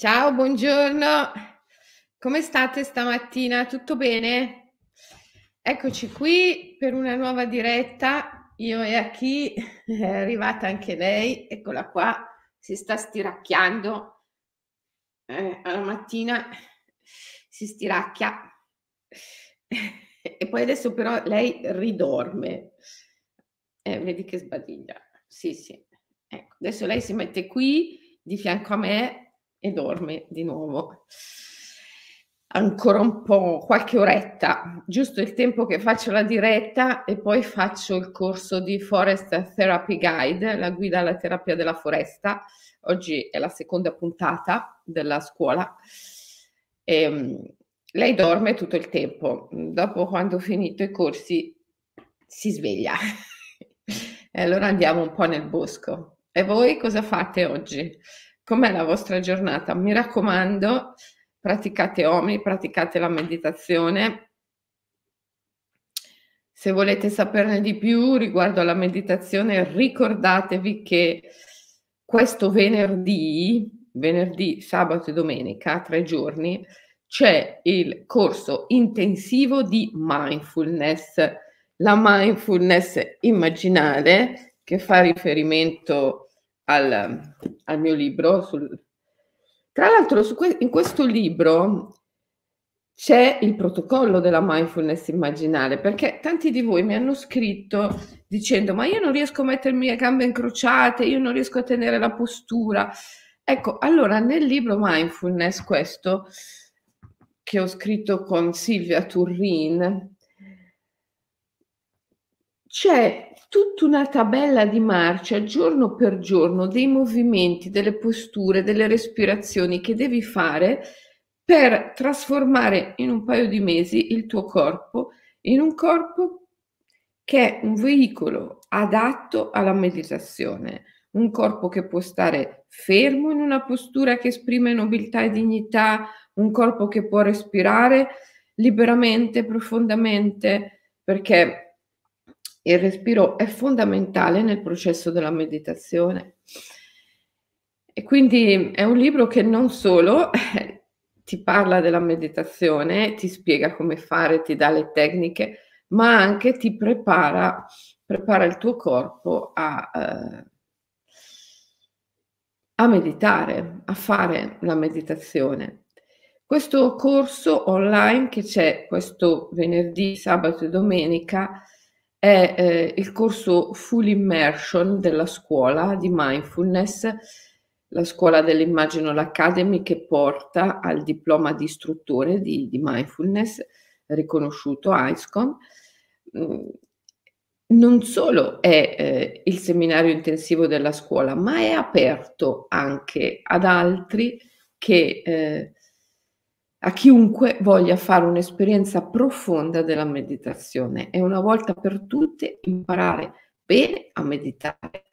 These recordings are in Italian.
Ciao, buongiorno. Come state stamattina? Tutto bene? Eccoci qui per una nuova diretta. Io e a chi è arrivata anche lei. Eccola qua, si sta stiracchiando. Eh, alla mattina si stiracchia. E poi adesso però lei ridorme. Eh, vedi che sbadiglia. Sì, sì. Ecco, adesso lei si mette qui di fianco a me e dorme di nuovo. Ancora un po', qualche oretta, giusto il tempo che faccio la diretta e poi faccio il corso di Forest Therapy Guide, la guida alla terapia della foresta. Oggi è la seconda puntata della scuola. E, ehm, lei dorme tutto il tempo. Dopo, quando ho finito i corsi, si sveglia. e allora andiamo un po' nel bosco. E voi cosa fate oggi? Com'è la vostra giornata? Mi raccomando, praticate OMI, praticate la meditazione. Se volete saperne di più riguardo alla meditazione, ricordatevi che questo venerdì, venerdì, sabato e domenica, tre giorni, c'è il corso intensivo di mindfulness, la mindfulness immaginale che fa riferimento al, al mio libro. Sul... Tra l'altro, que- in questo libro c'è il protocollo della mindfulness immaginale, perché tanti di voi mi hanno scritto dicendo ma io non riesco a mettermi a gambe incrociate, io non riesco a tenere la postura. Ecco, allora nel libro Mindfulness, questo che ho scritto con Silvia Turrin, c'è tutta una tabella di marcia giorno per giorno dei movimenti, delle posture, delle respirazioni che devi fare per trasformare in un paio di mesi il tuo corpo in un corpo che è un veicolo adatto alla meditazione, un corpo che può stare fermo in una postura che esprime nobiltà e dignità, un corpo che può respirare liberamente, profondamente, perché il respiro è fondamentale nel processo della meditazione. E quindi è un libro che non solo eh, ti parla della meditazione, ti spiega come fare, ti dà le tecniche, ma anche ti prepara, prepara il tuo corpo a, eh, a meditare, a fare la meditazione. Questo corso online che c'è questo venerdì, sabato e domenica è eh, il corso Full Immersion della scuola di mindfulness, la scuola dell'Imaginal Academy che porta al diploma di istruttore di, di mindfulness riconosciuto ISCON. Mm, non solo è eh, il seminario intensivo della scuola, ma è aperto anche ad altri che eh, a chiunque voglia fare un'esperienza profonda della meditazione e una volta per tutte imparare bene a meditare,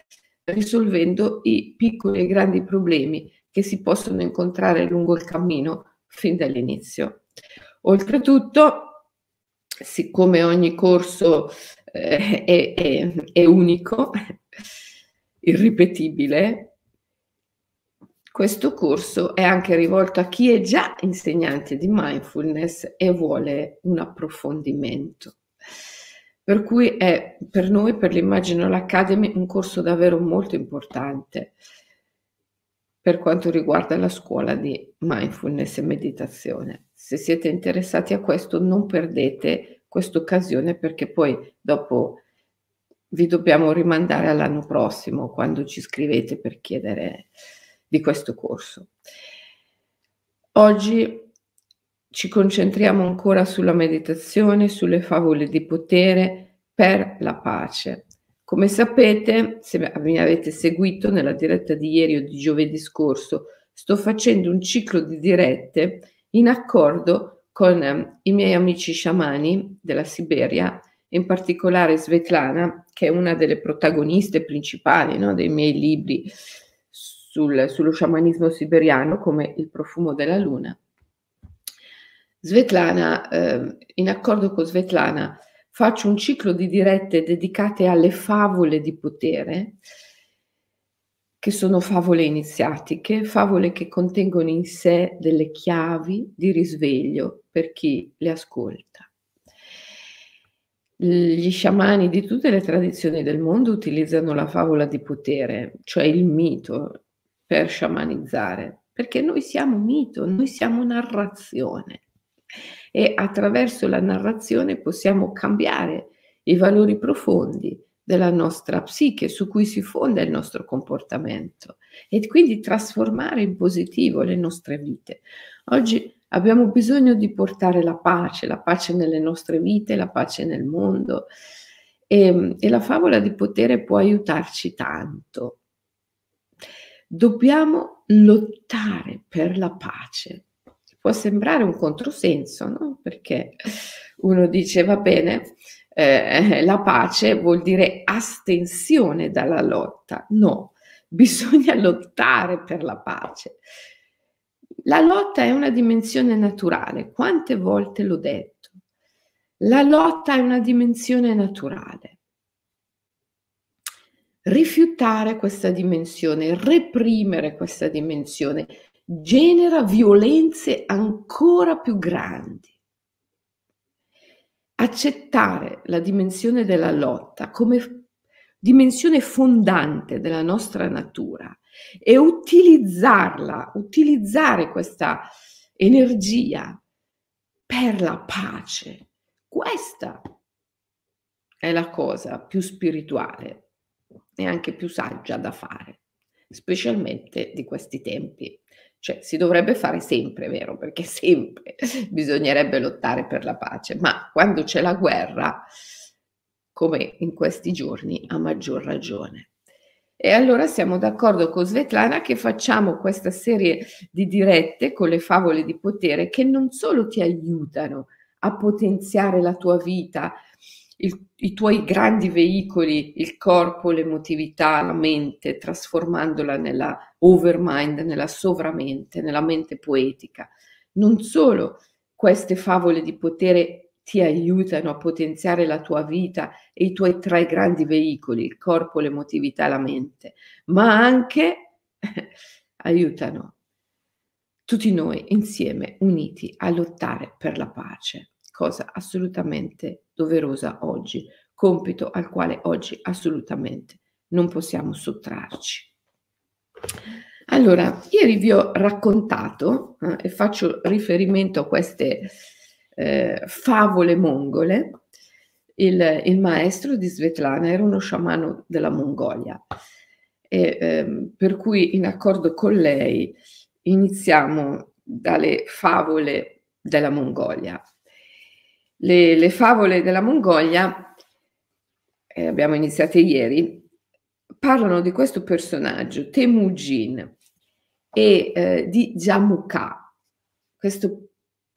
risolvendo i piccoli e grandi problemi che si possono incontrare lungo il cammino fin dall'inizio. Oltretutto, siccome ogni corso eh, è, è, è unico, irripetibile, questo corso è anche rivolto a chi è già insegnante di mindfulness e vuole un approfondimento. Per cui è per noi, per l'Imaginal Academy, un corso davvero molto importante per quanto riguarda la scuola di mindfulness e meditazione. Se siete interessati a questo, non perdete questa occasione perché poi dopo vi dobbiamo rimandare all'anno prossimo quando ci scrivete per chiedere di questo corso. Oggi ci concentriamo ancora sulla meditazione, sulle favole di potere per la pace. Come sapete, se mi avete seguito nella diretta di ieri o di giovedì scorso, sto facendo un ciclo di dirette in accordo con eh, i miei amici sciamani della Siberia, in particolare Svetlana, che è una delle protagoniste principali no, dei miei libri sul, sullo sciamanismo siberiano come il profumo della luna. Svetlana, eh, in accordo con Svetlana, faccio un ciclo di dirette dedicate alle favole di potere che sono favole iniziatiche, favole che contengono in sé delle chiavi di risveglio per chi le ascolta. Gli sciamani di tutte le tradizioni del mondo utilizzano la favola di potere, cioè il mito, per sciamanizzare, perché noi siamo mito, noi siamo narrazione e attraverso la narrazione possiamo cambiare i valori profondi della nostra psiche su cui si fonda il nostro comportamento e quindi trasformare in positivo le nostre vite. Oggi abbiamo bisogno di portare la pace, la pace nelle nostre vite, la pace nel mondo e, e la favola di potere può aiutarci tanto. Dobbiamo lottare per la pace. Può sembrare un controsenso, no? Perché uno dice va bene, eh, la pace vuol dire astensione dalla lotta. No, bisogna lottare per la pace. La lotta è una dimensione naturale. Quante volte l'ho detto? La lotta è una dimensione naturale. Rifiutare questa dimensione, reprimere questa dimensione, genera violenze ancora più grandi accettare la dimensione della lotta come dimensione fondante della nostra natura e utilizzarla, utilizzare questa energia per la pace. Questa è la cosa più spirituale e anche più saggia da fare, specialmente di questi tempi. Cioè, si dovrebbe fare sempre, vero? Perché sempre bisognerebbe lottare per la pace, ma quando c'è la guerra, come in questi giorni, a maggior ragione. E allora siamo d'accordo con Svetlana che facciamo questa serie di dirette con le favole di potere che non solo ti aiutano a potenziare la tua vita, il, i tuoi grandi veicoli, il corpo, l'emotività, la mente, trasformandola nella overmind, nella sovramente, nella mente poetica. Non solo queste favole di potere ti aiutano a potenziare la tua vita e i tuoi tre grandi veicoli, il corpo, l'emotività, la mente, ma anche aiutano tutti noi insieme, uniti, a lottare per la pace cosa assolutamente doverosa oggi, compito al quale oggi assolutamente non possiamo sottrarci. Allora, ieri vi ho raccontato eh, e faccio riferimento a queste eh, favole mongole. Il, il, maestro di Svetlana era uno sciamano della Mongolia, e, eh, per cui in accordo con lei iniziamo dalle favole della Mongolia le, le favole della Mongolia, eh, abbiamo iniziato ieri, parlano di questo personaggio, Temujin, e eh, di Jamukha, questo,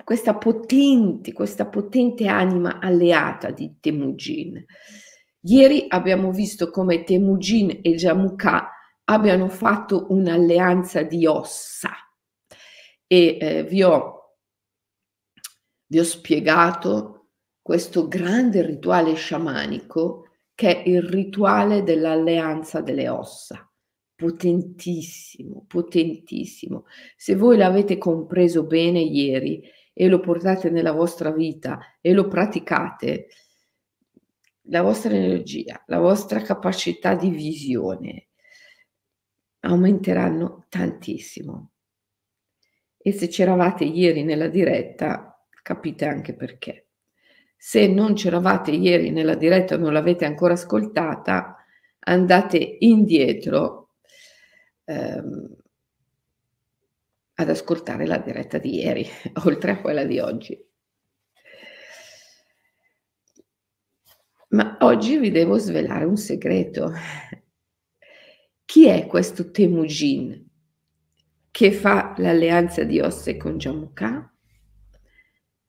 questa, potente, questa potente anima alleata di Temujin. Ieri abbiamo visto come Temujin e Jamukha abbiano fatto un'alleanza di ossa e eh, vi ho vi ho spiegato questo grande rituale sciamanico che è il rituale dell'alleanza delle ossa. Potentissimo, potentissimo. Se voi l'avete compreso bene ieri e lo portate nella vostra vita e lo praticate, la vostra energia, la vostra capacità di visione aumenteranno tantissimo. E se c'eravate ieri nella diretta, capite anche perché. Se non c'eravate ieri nella diretta o non l'avete ancora ascoltata, andate indietro ehm, ad ascoltare la diretta di ieri, oltre a quella di oggi. Ma oggi vi devo svelare un segreto. Chi è questo Temujin che fa l'alleanza di Osse con Jamukha?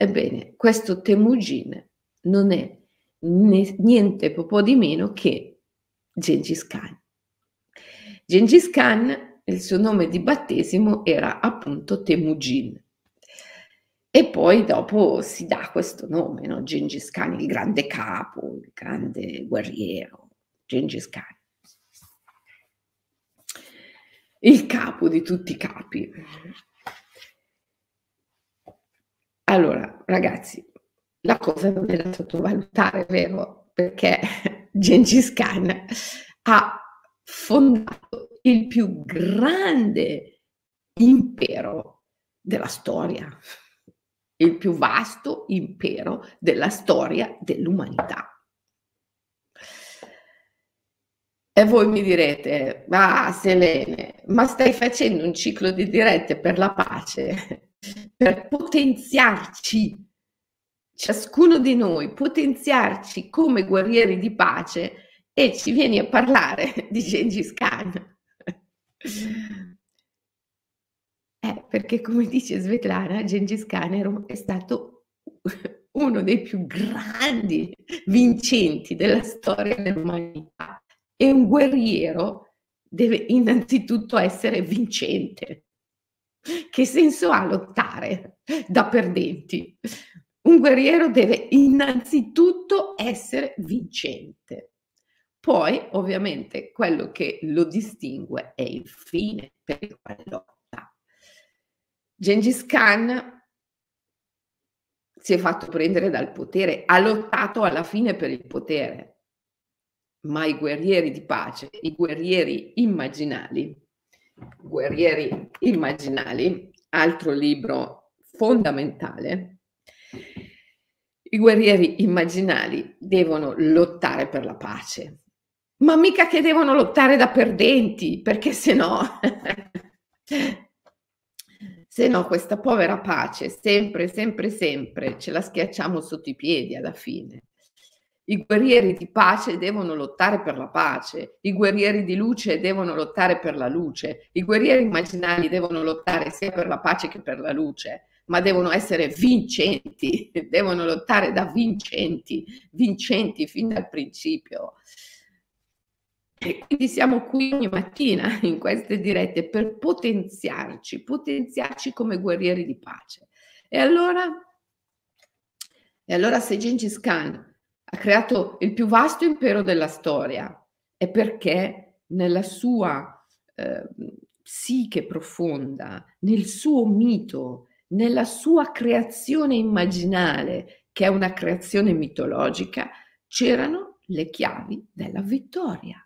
Ebbene, questo Temujin non è niente po' di meno che Gengis Khan. Gengis Khan, il suo nome di battesimo era appunto Temujin. E poi dopo si dà questo nome, no? Gengis Khan, il grande capo, il grande guerriero, Gengis Khan. il capo di tutti i capi. Allora, ragazzi, la cosa non è da sottovalutare, vero? Perché Gengis Khan ha fondato il più grande impero della storia, il più vasto impero della storia dell'umanità. E voi mi direte, ah Selene, ma stai facendo un ciclo di dirette per la pace, per potenziarci, ciascuno di noi, potenziarci come guerrieri di pace e ci vieni a parlare di Gengis Khan. Eh, perché come dice Svetlana, Gengis Khan è stato uno dei più grandi vincenti della storia dell'umanità e un guerriero deve innanzitutto essere vincente. Che senso ha lottare da perdenti? Un guerriero deve innanzitutto essere vincente. Poi, ovviamente, quello che lo distingue è il fine per il quale lotta. Gengis Khan si è fatto prendere dal potere, ha lottato alla fine per il potere, ma i guerrieri di pace, i guerrieri immaginali, guerrieri immaginali, altro libro fondamentale, i guerrieri immaginali devono lottare per la pace, ma mica che devono lottare da perdenti, perché se no, se no questa povera pace sempre, sempre, sempre ce la schiacciamo sotto i piedi alla fine. I guerrieri di pace devono lottare per la pace, i guerrieri di luce devono lottare per la luce, i guerrieri immaginali devono lottare sia per la pace che per la luce, ma devono essere vincenti, devono lottare da vincenti, vincenti fin dal principio. E quindi siamo qui ogni mattina in queste dirette per potenziarci, potenziarci come guerrieri di pace. E allora, e allora se Gengis Khan ha creato il più vasto impero della storia, è perché nella sua eh, psiche profonda, nel suo mito, nella sua creazione immaginale, che è una creazione mitologica, c'erano le chiavi della vittoria.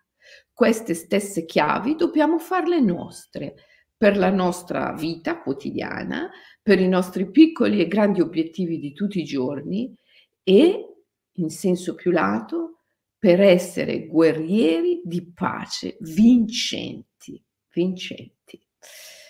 Queste stesse chiavi dobbiamo farle nostre per la nostra vita quotidiana, per i nostri piccoli e grandi obiettivi di tutti i giorni e, in senso più lato, per essere guerrieri di pace vincenti, vincenti.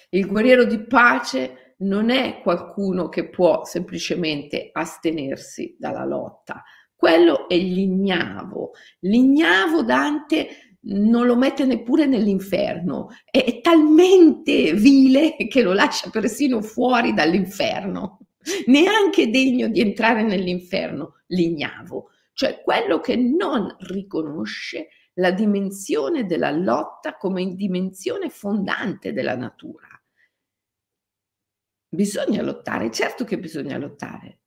Il guerriero di pace non è qualcuno che può semplicemente astenersi dalla lotta, quello è l'ignavo. L'ignavo Dante non lo mette neppure nell'inferno, è talmente vile che lo lascia persino fuori dall'inferno, neanche degno di entrare nell'inferno, l'ignavo, cioè quello che non riconosce la dimensione della lotta come dimensione fondante della natura. Bisogna lottare, certo che bisogna lottare,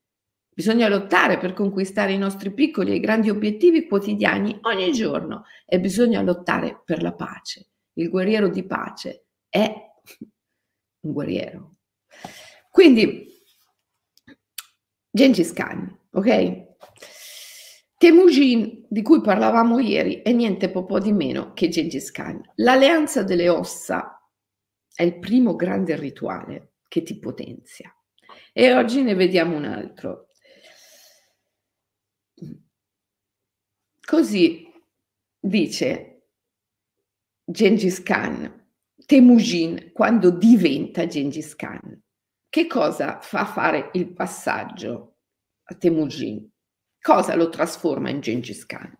Bisogna lottare per conquistare i nostri piccoli e grandi obiettivi quotidiani ogni giorno e bisogna lottare per la pace. Il guerriero di pace è un guerriero. Quindi, Gengis Khan, ok? Temujin, di cui parlavamo ieri, è niente po' di meno che Gengis Khan. L'alleanza delle ossa è il primo grande rituale che ti potenzia. E oggi ne vediamo un altro, Così dice Gengis Khan, Temujin quando diventa Gengis Khan. Che cosa fa fare il passaggio a Temujin? Cosa lo trasforma in Gengis Khan?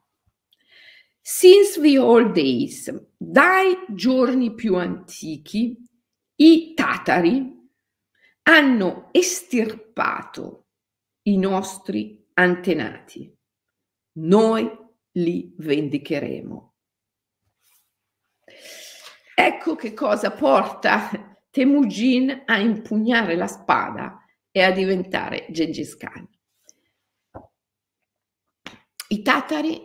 Since the old days, dai giorni più antichi, i tatari hanno estirpato i nostri antenati. Noi li vendicheremo. Ecco che cosa porta Temujin a impugnare la spada e a diventare Gengis Khan. I tatari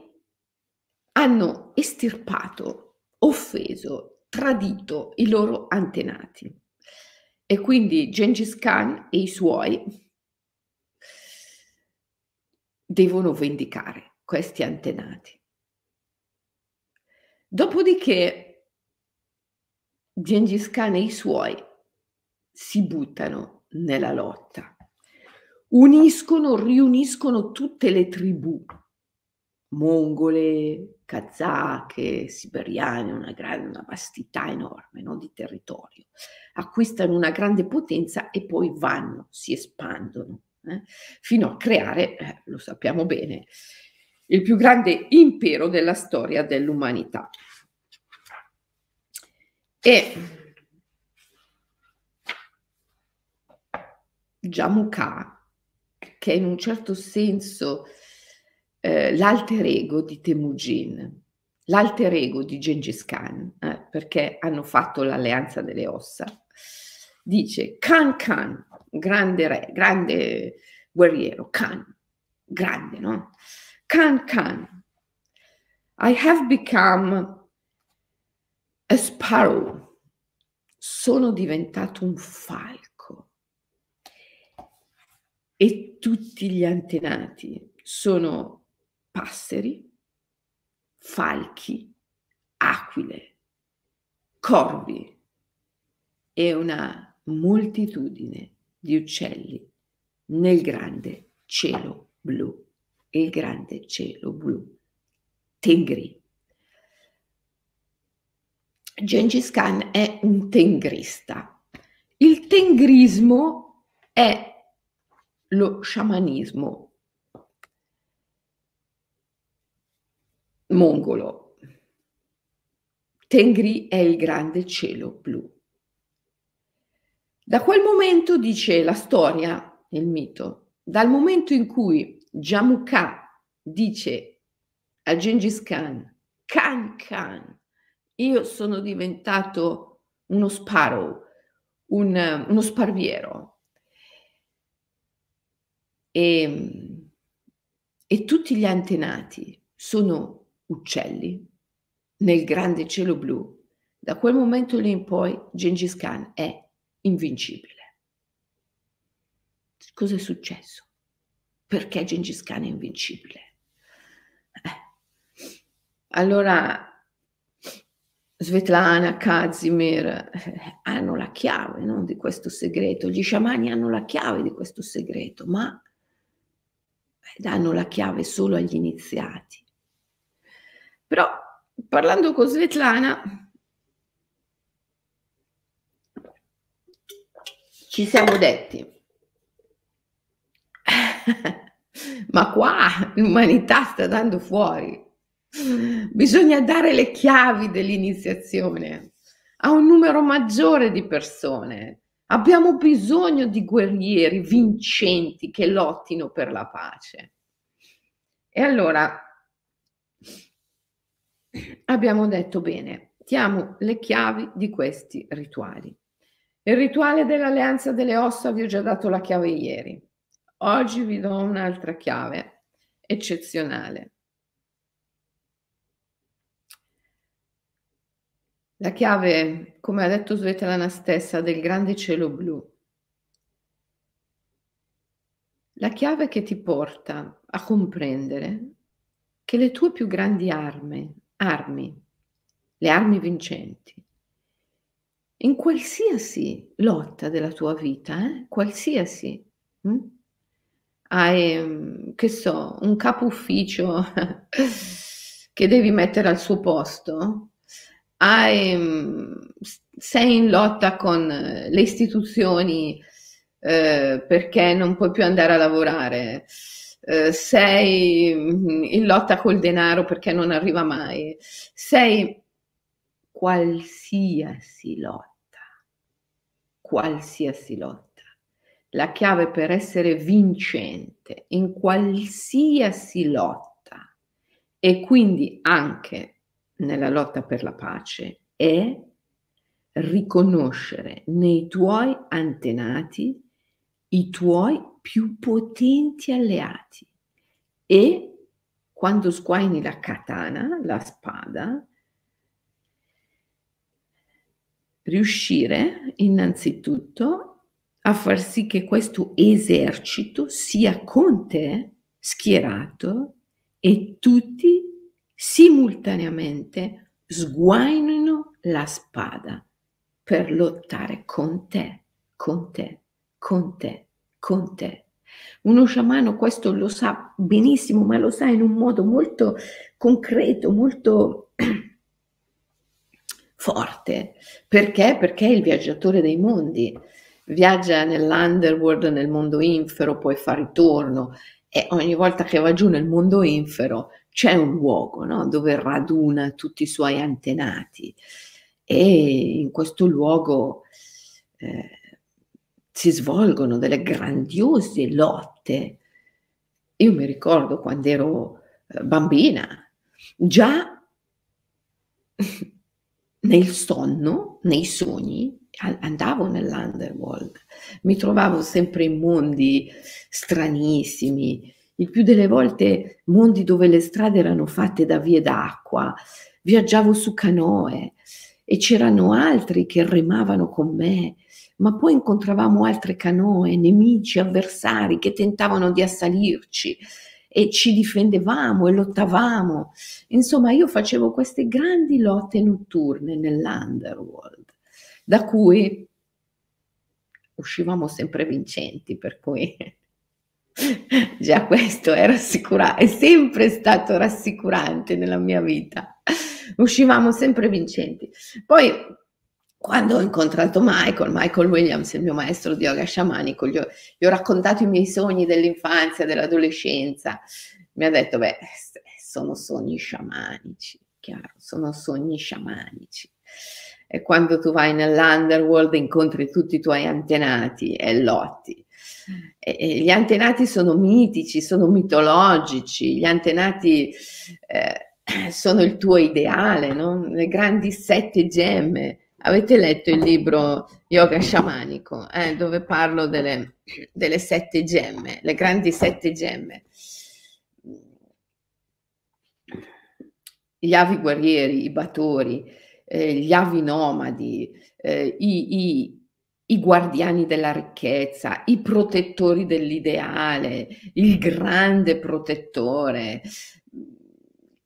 hanno estirpato, offeso tradito i loro antenati. E quindi Gengis Khan e i suoi devono vendicare questi antenati. Dopodiché Gengis Khan e i suoi si buttano nella lotta, uniscono, riuniscono tutte le tribù, mongole, kazake, siberiane, una, grande, una vastità enorme no, di territorio, acquistano una grande potenza e poi vanno, si espandono, eh, fino a creare, eh, lo sappiamo bene, il più grande impero della storia dell'umanità. E Jamukha, che in un certo senso eh, l'alter ego di Temujin, l'alter ego di Gengis Khan, eh, perché hanno fatto l'alleanza delle ossa, dice Khan Khan, grande re, grande guerriero, Khan, grande, no? Khan Khan, I have become a sparrow, sono diventato un falco e tutti gli antenati sono passeri, falchi, aquile, corvi e una moltitudine di uccelli nel grande cielo blu, il grande cielo blu, Tengri. Gengis Khan è un tengrista. Il tengrismo è lo sciamanismo mongolo. Tengri è il grande cielo blu. Da quel momento, dice la storia, il mito, dal momento in cui Jamukha dice a Gengis Khan, Khan Khan, io sono diventato uno sparrow, un, uno sparviero. E, e tutti gli antenati sono uccelli nel grande cielo blu, da quel momento lì in poi Gengis Khan è invincibile. Cosa è successo? Perché Gengis Khan è invincibile? Eh. Allora Svetlana, Kazimir eh, hanno la chiave no, di questo segreto, gli sciamani hanno la chiave di questo segreto, ma eh, danno la chiave solo agli iniziati. Però parlando con Svetlana ci siamo detti, ma qua l'umanità sta dando fuori, bisogna dare le chiavi dell'iniziazione a un numero maggiore di persone. Abbiamo bisogno di guerrieri vincenti che lottino per la pace. E allora abbiamo detto bene, diamo le chiavi di questi rituali. Il rituale dell'alleanza delle ossa vi ho già dato la chiave ieri. Oggi vi do un'altra chiave eccezionale. La chiave, come ha detto Svetlana stessa, del grande cielo blu. La chiave che ti porta a comprendere che le tue più grandi armi armi, le armi vincenti. In qualsiasi lotta della tua vita, eh? qualsiasi, hm? hai, che so, un capo ufficio che devi mettere al suo posto, hai, mm, sei in lotta con le istituzioni eh, perché non puoi più andare a lavorare, eh, sei in lotta col denaro perché non arriva mai, sei qualsiasi lotta, qualsiasi lotta. La chiave per essere vincente in qualsiasi lotta e quindi anche nella lotta per la pace è riconoscere nei tuoi antenati i tuoi più potenti alleati. E quando sguaini la katana, la spada, riuscire innanzitutto a far sì che questo esercito sia con te schierato e tutti simultaneamente sguainino la spada per lottare con te, con te, con te, con te. Uno sciamano questo lo sa benissimo, ma lo sa in un modo molto concreto, molto forte. Perché? Perché è il viaggiatore dei mondi. Viaggia nell'underworld, nel mondo infero, poi fa ritorno e ogni volta che va giù nel mondo infero c'è un luogo no? dove raduna tutti i suoi antenati e in questo luogo eh, si svolgono delle grandiose lotte. Io mi ricordo quando ero eh, bambina, già nel sonno, nei sogni, andavo nell'underworld, mi trovavo sempre in mondi stranissimi, il più delle volte mondi dove le strade erano fatte da vie d'acqua, viaggiavo su canoe e c'erano altri che remavano con me, ma poi incontravamo altre canoe, nemici, avversari che tentavano di assalirci e ci difendevamo e lottavamo. Insomma, io facevo queste grandi lotte notturne nell'underworld, da cui uscivamo sempre vincenti, per cui già questo è rassicurante, è sempre stato rassicurante nella mia vita. Uscivamo sempre vincenti. Poi quando ho incontrato Michael, Michael Williams, il mio maestro di yoga sciamanico, gli ho, gli ho raccontato i miei sogni dell'infanzia, dell'adolescenza. Mi ha detto, beh, sono sogni sciamanici, chiaro, sono sogni sciamanici. E quando tu vai nell'underworld incontri tutti i tuoi antenati e lotti. E, e gli antenati sono mitici, sono mitologici, gli antenati eh, sono il tuo ideale, no? le grandi sette gemme Avete letto il libro Yoga Sciamanico, eh, dove parlo delle, delle, sette gemme, le grandi sette gemme. Gli avi guerrieri, i batori, eh, gli avi nomadi, eh, i, i, i guardiani della ricchezza, i protettori dell'ideale, il grande protettore,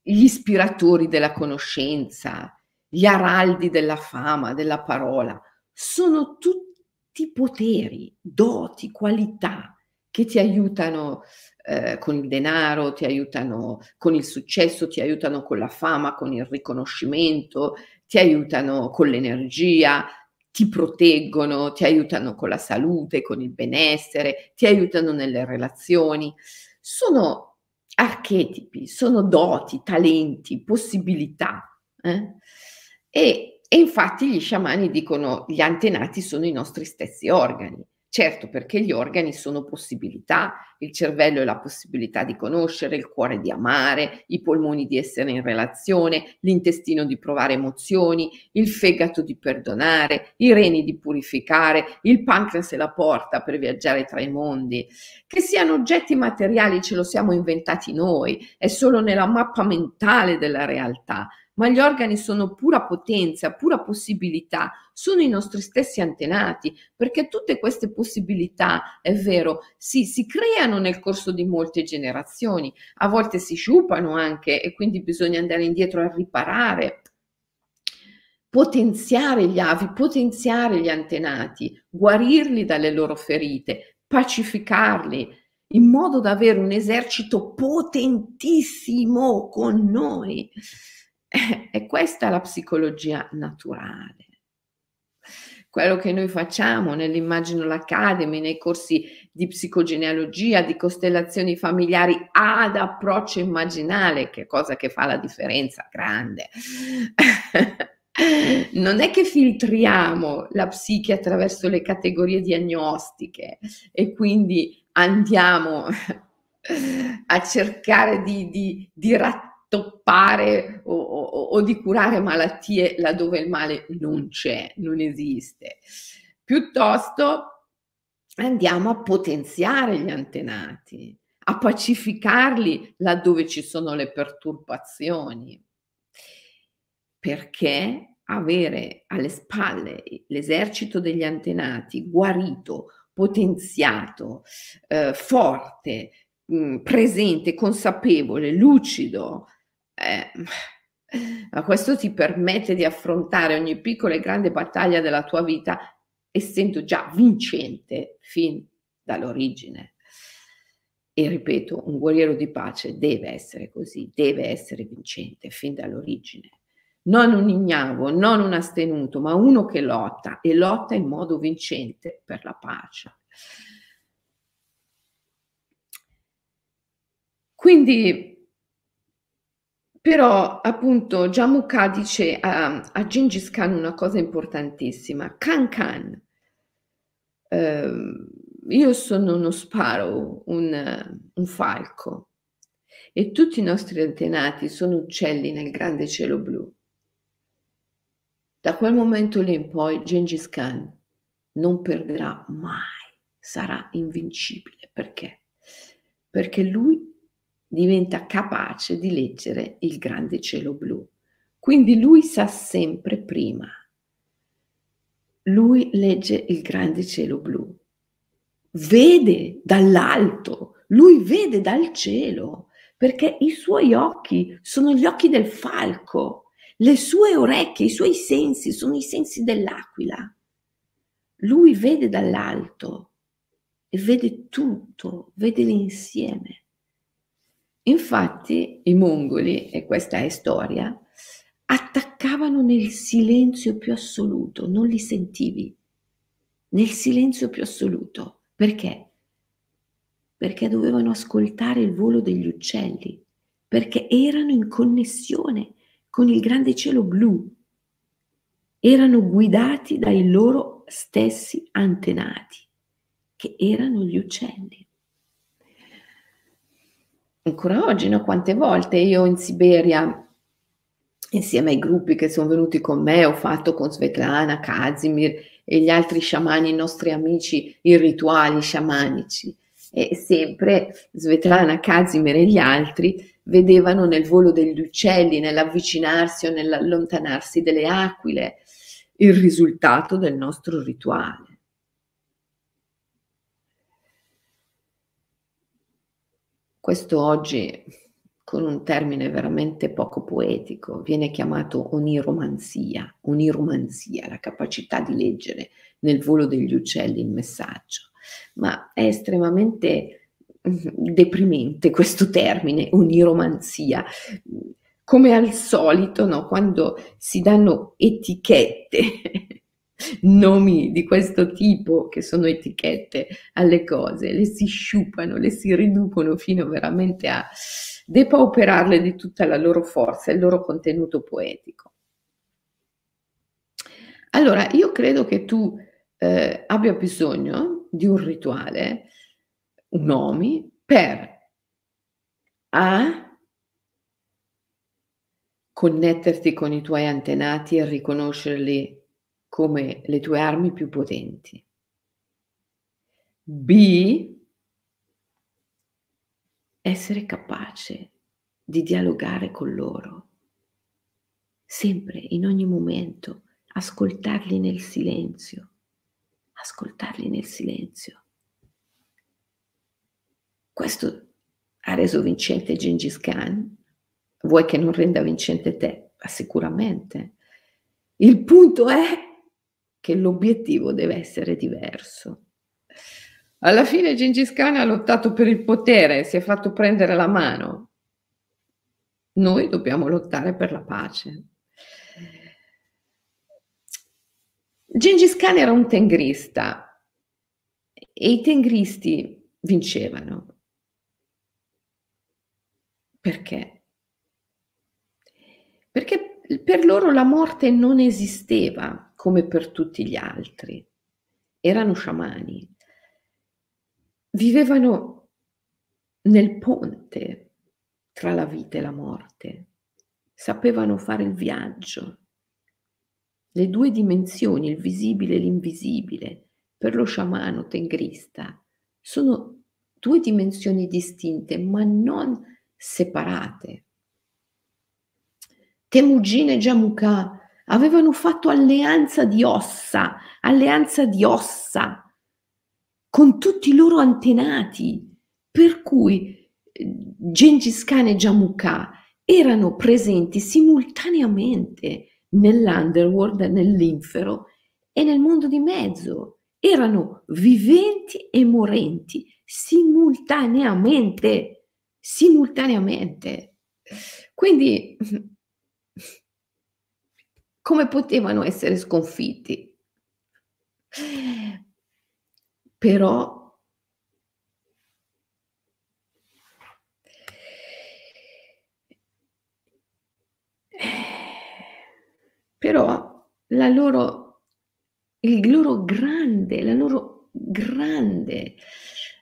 gli ispiratori della conoscenza, gli araldi della fama, della parola, sono tutti poteri, doti, qualità che ti aiutano eh, con il denaro, ti aiutano con il successo, ti aiutano con la fama, con il riconoscimento, ti aiutano con l'energia, ti proteggono, ti aiutano con la salute, con il benessere, ti aiutano nelle relazioni. Sono archetipi, sono doti, talenti, possibilità. Eh? E, e infatti gli sciamani dicono gli antenati sono i nostri stessi organi. Certo, perché gli organi sono possibilità, il cervello è la possibilità di conoscere, il cuore di amare, i polmoni di essere in relazione, l'intestino di provare emozioni, il fegato di perdonare, i reni di purificare, il pancreas e la porta per viaggiare tra i mondi. Che siano oggetti materiali ce lo siamo inventati noi, è solo nella mappa mentale della realtà ma gli organi sono pura potenza, pura possibilità, sono i nostri stessi antenati, perché tutte queste possibilità, è vero, sì, si creano nel corso di molte generazioni, a volte si sciupano anche e quindi bisogna andare indietro a riparare, potenziare gli avi, potenziare gli antenati, guarirli dalle loro ferite, pacificarli, in modo da avere un esercito potentissimo con noi. E questa è la psicologia naturale. Quello che noi facciamo nell'Imaginal Academy, nei corsi di psicogenealogia, di costellazioni familiari ad approccio immaginale, che cosa che fa la differenza grande. non è che filtriamo la psiche attraverso le categorie diagnostiche e quindi andiamo a cercare di, di, di rattare stoppare o, o, o, di curare malattie laddove il male non c'è, non esiste. Piuttosto andiamo a potenziare gli antenati, a pacificarli laddove ci sono le perturbazioni. Perché? avere alle spalle l'esercito degli antenati guarito, potenziato, eh, forte, mh, mm, presente, consapevole, lucido, eh, ma questo ti permette di affrontare ogni piccola e grande battaglia della tua vita essendo già vincente fin dall'origine. E ripeto, un guerriero di pace deve essere così, deve essere vincente fin dall'origine. Non un ignavo, non un astenuto, ma uno che lotta e lotta in modo vincente per la pace. Quindi, però, appunto, Jamukha dice a, a Gengis Khan una cosa importantissima. Khan Khan, eh, io sono uno sparo, un, un falco e tutti i nostri antenati sono uccelli nel grande cielo blu. Da quel momento lì in poi Gengis Khan non perderà mai, sarà invincibile. Perché? Perché lui diventa capace di leggere il grande cielo blu. Quindi lui sa sempre prima. Lui legge il grande cielo blu vede dall'alto, lui vede dal cielo, perché i suoi occhi sono gli occhi del falco, le sue orecchie, i suoi sensi sono i sensi dell'aquila. Lui vede dall'alto e vede tutto, vede l'insieme. Infatti i mongoli, e questa è storia, attaccavano nel silenzio più assoluto, non li sentivi, nel silenzio più assoluto. Perché? Perché dovevano ascoltare il volo degli uccelli, perché erano in connessione con il grande cielo blu, erano guidati dai loro stessi antenati, che erano gli uccelli. Ancora oggi, no? Quante volte io in Siberia insieme ai gruppi che sono venuti con me, ho fatto con Svetlana, Kazimir e gli altri sciamani, i nostri amici, i rituali sciamanici. E sempre Svetlana, Kazimir e gli altri vedevano nel volo degli uccelli, nell'avvicinarsi o nell'allontanarsi delle aquile, il risultato del nostro rituale. Questo oggi con un termine veramente poco poetico, viene chiamato oniromanzia, oniromanzia, la capacità di leggere nel volo degli uccelli il messaggio. Ma è estremamente mm, deprimente questo termine, oniromanzia. Come al solito, no, quando si danno etichette, nomi di questo tipo, che sono etichette alle cose, le si sciupano, le si riducono fino veramente a depauperarle di tutta la loro forza, il loro contenuto poetico. Allora, io credo che tu eh, abbia bisogno di un rituale, un nomi, per A connetterti con i tuoi antenati e riconoscerli come le tue armi più potenti. B essere capace di dialogare con loro, sempre, in ogni momento, ascoltarli nel silenzio, ascoltarli nel silenzio. Questo ha reso vincente Gengis Khan, vuoi che non renda vincente te? Ma sicuramente. Il punto è che l'obiettivo deve essere diverso. Alla fine Gengis Khan ha lottato per il potere, si è fatto prendere la mano. Noi dobbiamo lottare per la pace. Gengis Khan era un tengrista e i tengristi vincevano. Perché? Perché per loro la morte non esisteva come per tutti gli altri. Erano sciamani vivevano nel ponte tra la vita e la morte, sapevano fare il viaggio. Le due dimensioni, il visibile e l'invisibile, per lo sciamano tengrista, sono due dimensioni distinte ma non separate. Temujin e Jamukha avevano fatto alleanza di ossa, alleanza di ossa con tutti i loro antenati, per cui eh, Gengis Khan e Jamukha erano presenti simultaneamente nell'underworld, nell'infero e nel mondo di mezzo. Erano viventi e morenti simultaneamente, simultaneamente. Quindi, come potevano essere sconfitti? Però però la loro, il loro grande, la loro grande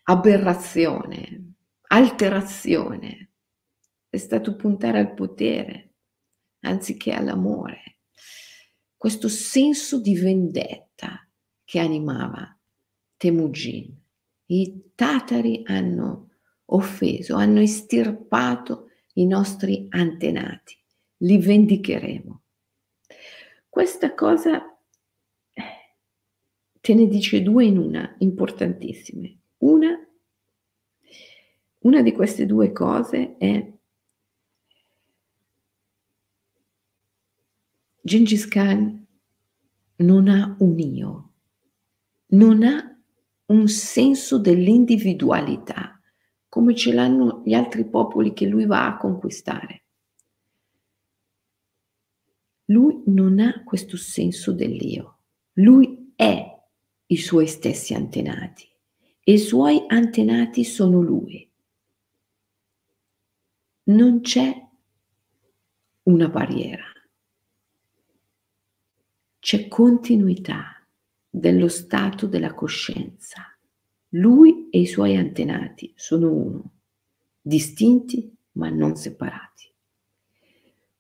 aberrazione, alterazione è stato puntare al potere anziché all'amore. Questo senso di vendetta che animava Temujin. I tatari hanno offeso, hanno estirpato i nostri antenati, li vendicheremo. Questa cosa eh, te ne dice due in una, importantissime. Una, una di queste due cose è Gengis Khan non ha un io, non ha un senso dell'individualità come ce l'hanno gli altri popoli che lui va a conquistare. Lui non ha questo senso dell'io, lui è i suoi stessi antenati e i suoi antenati sono lui. Non c'è una barriera, c'è continuità dello stato della coscienza. Lui e i suoi antenati sono uno, distinti ma non separati.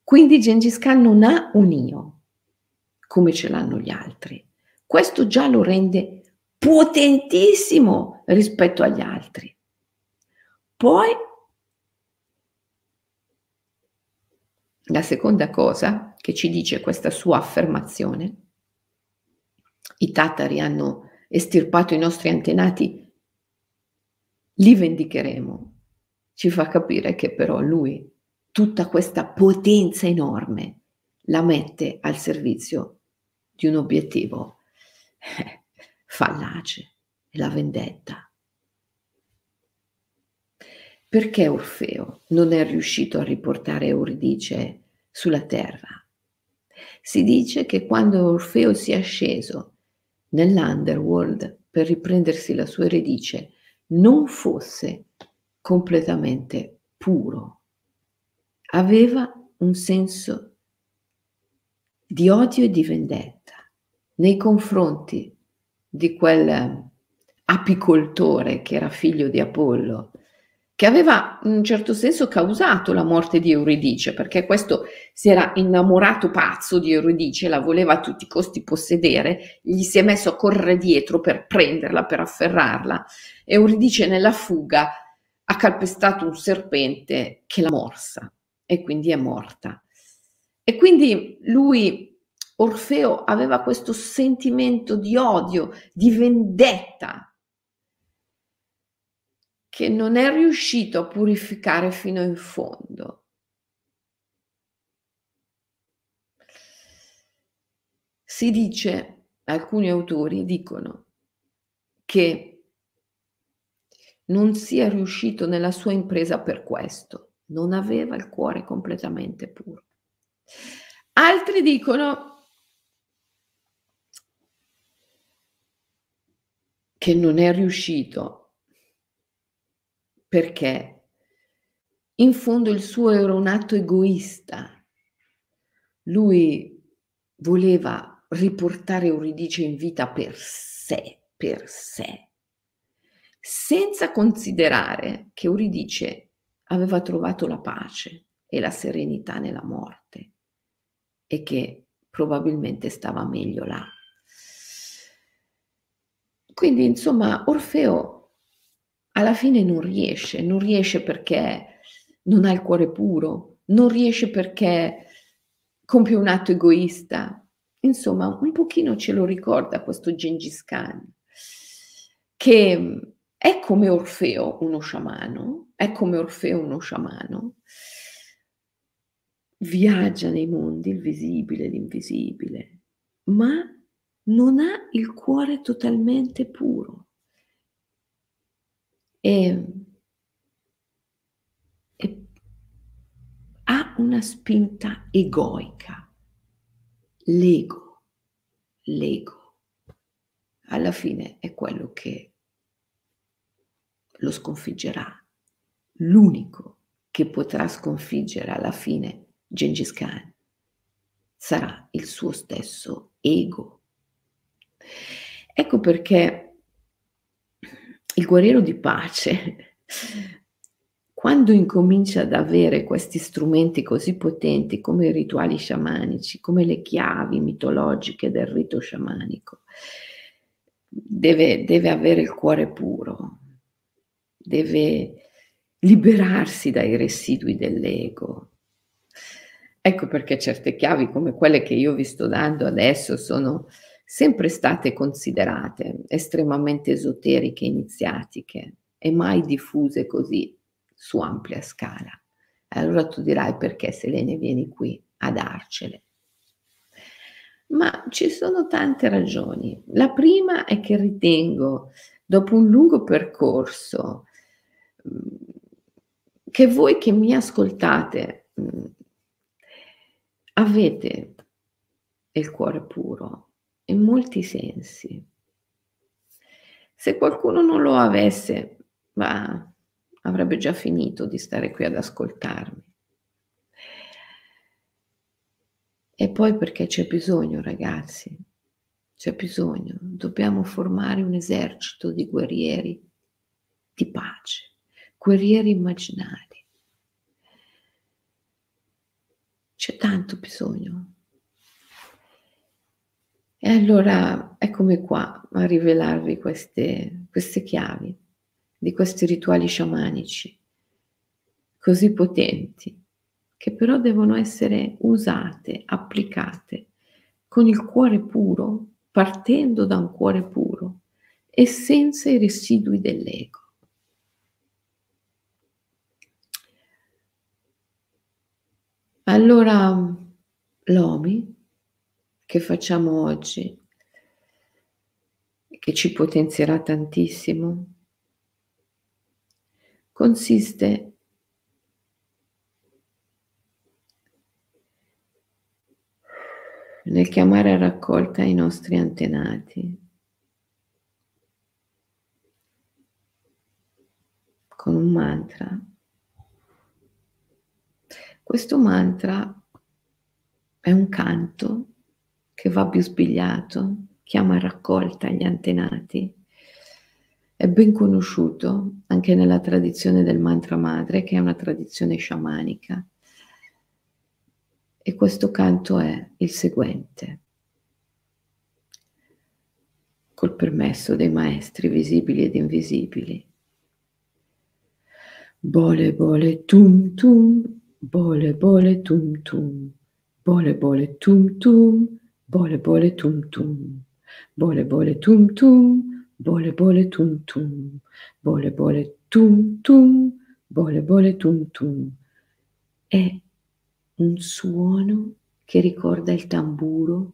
Quindi Gengis Khan non ha un io, come ce l'hanno gli altri. Questo già lo rende potentissimo rispetto agli altri. Poi, la seconda cosa che ci dice questa sua affermazione, i tatari hanno estirpato i nostri antenati, li vendicheremo. Ci fa capire che però lui tutta questa potenza enorme la mette al servizio di un obiettivo eh, fallace, la vendetta. Perché Orfeo non è riuscito a riportare Euridice sulla terra? Si dice che quando Orfeo sia sceso nell'underworld per riprendersi la sua Euridice non fosse completamente puro aveva un senso di odio e di vendetta nei confronti di quel apicoltore che era figlio di Apollo, che aveva in un certo senso causato la morte di Euridice, perché questo si era innamorato pazzo di Euridice, la voleva a tutti i costi possedere, gli si è messo a correre dietro per prenderla, per afferrarla. Euridice nella fuga ha calpestato un serpente che l'ha morsa e quindi è morta. E quindi lui, Orfeo, aveva questo sentimento di odio, di vendetta, che non è riuscito a purificare fino in fondo. Si dice, alcuni autori dicono, che non sia riuscito nella sua impresa per questo non aveva il cuore completamente puro. Altri dicono che non è riuscito perché in fondo il suo era un atto egoista. Lui voleva riportare Euridice in vita per sé, per sé, senza considerare che Euridice aveva trovato la pace e la serenità nella morte e che probabilmente stava meglio là. Quindi, insomma, Orfeo alla fine non riesce, non riesce perché non ha il cuore puro, non riesce perché compie un atto egoista. Insomma, un pochino ce lo ricorda questo Gengis Khan, che è come Orfeo, uno sciamano, è come Orfeo, uno sciamano, viaggia nei mondi, il visibile, l'invisibile, ma non ha il cuore totalmente puro. E, e ha una spinta egoica, l'ego, l'ego. Alla fine è quello che lo sconfiggerà. L'unico che potrà sconfiggere alla fine Gengis Khan sarà il suo stesso ego. Ecco perché il guerriero di pace, quando incomincia ad avere questi strumenti così potenti come i rituali sciamanici, come le chiavi mitologiche del rito sciamanico, deve, deve avere il cuore puro, deve liberarsi dai residui dell'ego, Ecco perché certe chiavi come quelle che io vi sto dando adesso sono sempre state considerate estremamente esoteriche, iniziatiche e mai diffuse così su ampia scala. Allora tu dirai perché Selene vieni qui a darcele. Ma ci sono tante ragioni. La prima è che ritengo, dopo un lungo percorso, mm, che voi che mi ascoltate mm, avete il cuore puro in molti sensi. Se qualcuno non lo avesse, ma avrebbe già finito di stare qui ad ascoltarmi. E poi perché c'è bisogno, ragazzi, c'è bisogno, dobbiamo formare un esercito di guerrieri di pace, guerrieri immaginari C'è tanto bisogno. E allora eccomi qua a rivelarvi queste, queste chiavi di questi rituali sciamanici così potenti, che però devono essere usate, applicate con il cuore puro, partendo da un cuore puro e senza i residui dell'ego. Allora, l'OMI che facciamo oggi, che ci potenzierà tantissimo, consiste nel chiamare a raccolta i nostri antenati. Con un mantra. Questo mantra è un canto che va più sbigliato, chiama raccolta gli antenati. È ben conosciuto anche nella tradizione del mantra madre, che è una tradizione sciamanica. E questo canto è il seguente. Col permesso dei maestri visibili ed invisibili. Bole bole tum tum Bole bole tum tum, bole bole tum tum, bole bole tum tum, bole bole tum tum, bole bole tum tum, bole bole tum tum, bole bole tum tum. È un suono che ricorda il tamburo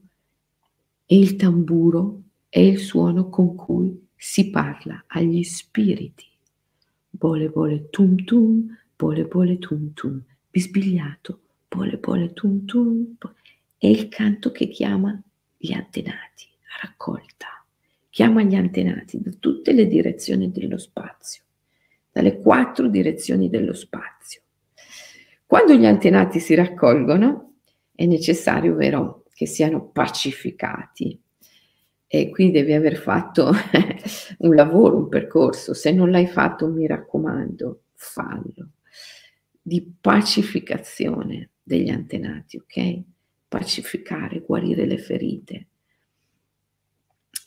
e il tamburo è il suono con cui si parla agli spiriti. Bole bole tum tum, bole bole tum tum. Bisbigliato, pole pole tum tum, è il canto che chiama gli antenati a raccolta, chiama gli antenati da tutte le direzioni dello spazio, dalle quattro direzioni dello spazio. Quando gli antenati si raccolgono è necessario, vero, che siano pacificati e qui devi aver fatto un lavoro, un percorso. Se non l'hai fatto, mi raccomando, fallo di pacificazione degli antenati, ok? Pacificare, guarire le ferite.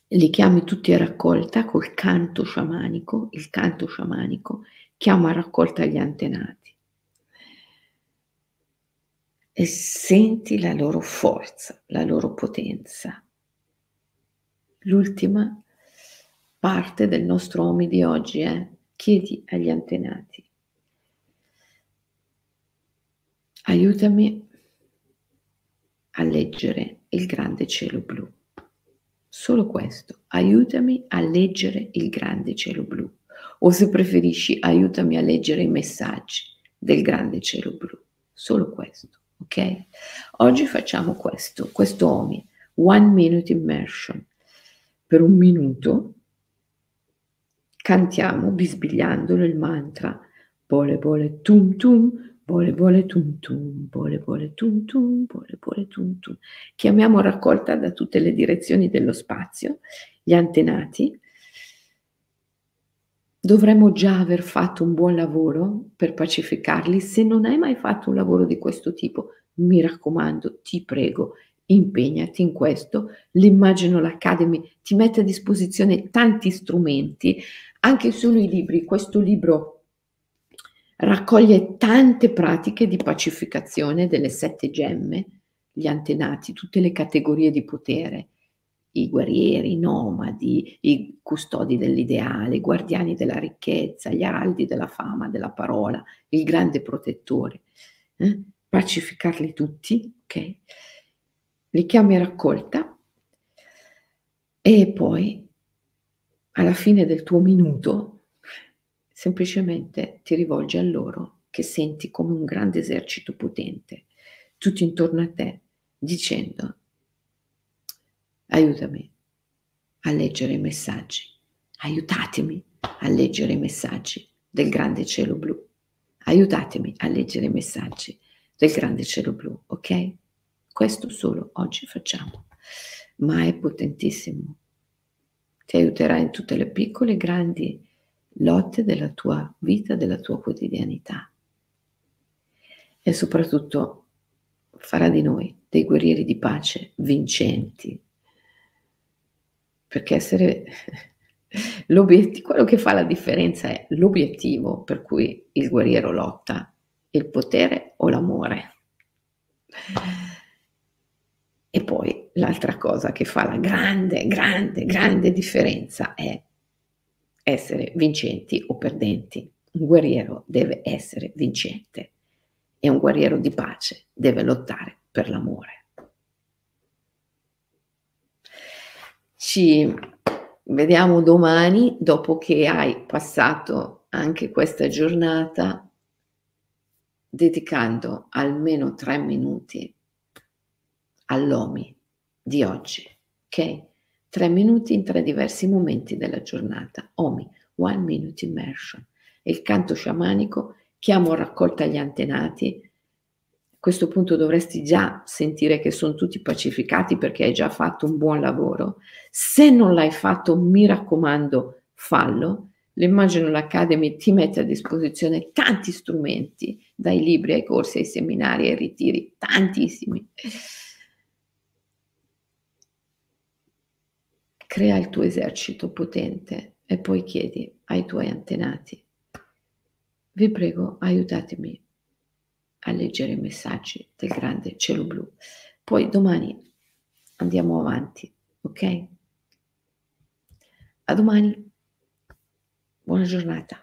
Li chiami tutti a raccolta col canto sciamanico, il canto sciamanico chiama a raccolta gli antenati. e senti la loro forza, la loro potenza. L'ultima parte del nostro Omi di oggi è chiedi agli antenati, aiutami leggere il grande cielo blu. Solo questo, aiutami a leggere il grande cielo blu. O se preferisci, aiutami a leggere i messaggi del grande cielo blu. Solo questo, ok? Oggi facciamo questo, questo OMI, One Minute Immersion. Per un minuto cantiamo bisbigliandolo il mantra Bole bole tum tum Bole bole tum tum, bole bole tum tum, bole bole tum tum. Chiamiamo raccolta da tutte le direzioni dello spazio gli antenati. Dovremmo già aver fatto un buon lavoro per pacificarli. Se non hai mai fatto un lavoro di questo tipo, mi raccomando, ti prego, impegnati in questo. L'Imaginal Academy ti mette a disposizione tanti strumenti, anche solo i libri. Questo libro raccoglie tante pratiche di pacificazione delle sette gemme, gli antenati, tutte le categorie di potere, i guerrieri, i nomadi, i custodi dell'ideale, i guardiani della ricchezza, gli araldi della fama, della parola, il grande protettore. Eh? Pacificarli tutti, ok? Li chiami raccolta e poi alla fine del tuo minuto semplicemente ti rivolgi a loro che senti come un grande esercito potente, tutto intorno a te, dicendo, aiutami a leggere i messaggi, aiutatemi a leggere i messaggi del grande cielo blu, aiutatemi a leggere i messaggi del grande cielo blu, ok? Questo solo oggi facciamo, ma è potentissimo. Ti aiuterà in tutte le piccole e grandi lotte della tua vita, della tua quotidianità. E soprattutto farà di noi dei guerrieri di pace vincenti. Perché essere l'obiettivo, quello che fa la differenza è l'obiettivo per cui il guerriero lotta, il potere o l'amore. E poi l'altra cosa che fa la grande, grande, grande differenza è essere vincenti o perdenti. Un guerriero deve essere vincente e un guerriero di pace deve lottare per l'amore. Ci vediamo domani dopo che hai passato anche questa giornata dedicando almeno tre minuti all'OMI di oggi, ok? Tre minuti in tre diversi momenti della giornata. OMI, One Minute Immersion. il canto sciamanico, chiamo raccolta gli antenati. A questo punto dovresti già sentire che sono tutti pacificati perché hai già fatto un buon lavoro. Se non l'hai fatto, mi raccomando, fallo. L'Imaginal Academy ti mette a disposizione tanti strumenti, dai libri ai corsi, ai seminari, ai ritiri, tantissimi. Crea il tuo esercito potente e poi chiedi ai tuoi antenati, vi prego aiutatemi a leggere i messaggi del grande cielo blu. Poi domani andiamo avanti, ok? A domani, buona giornata.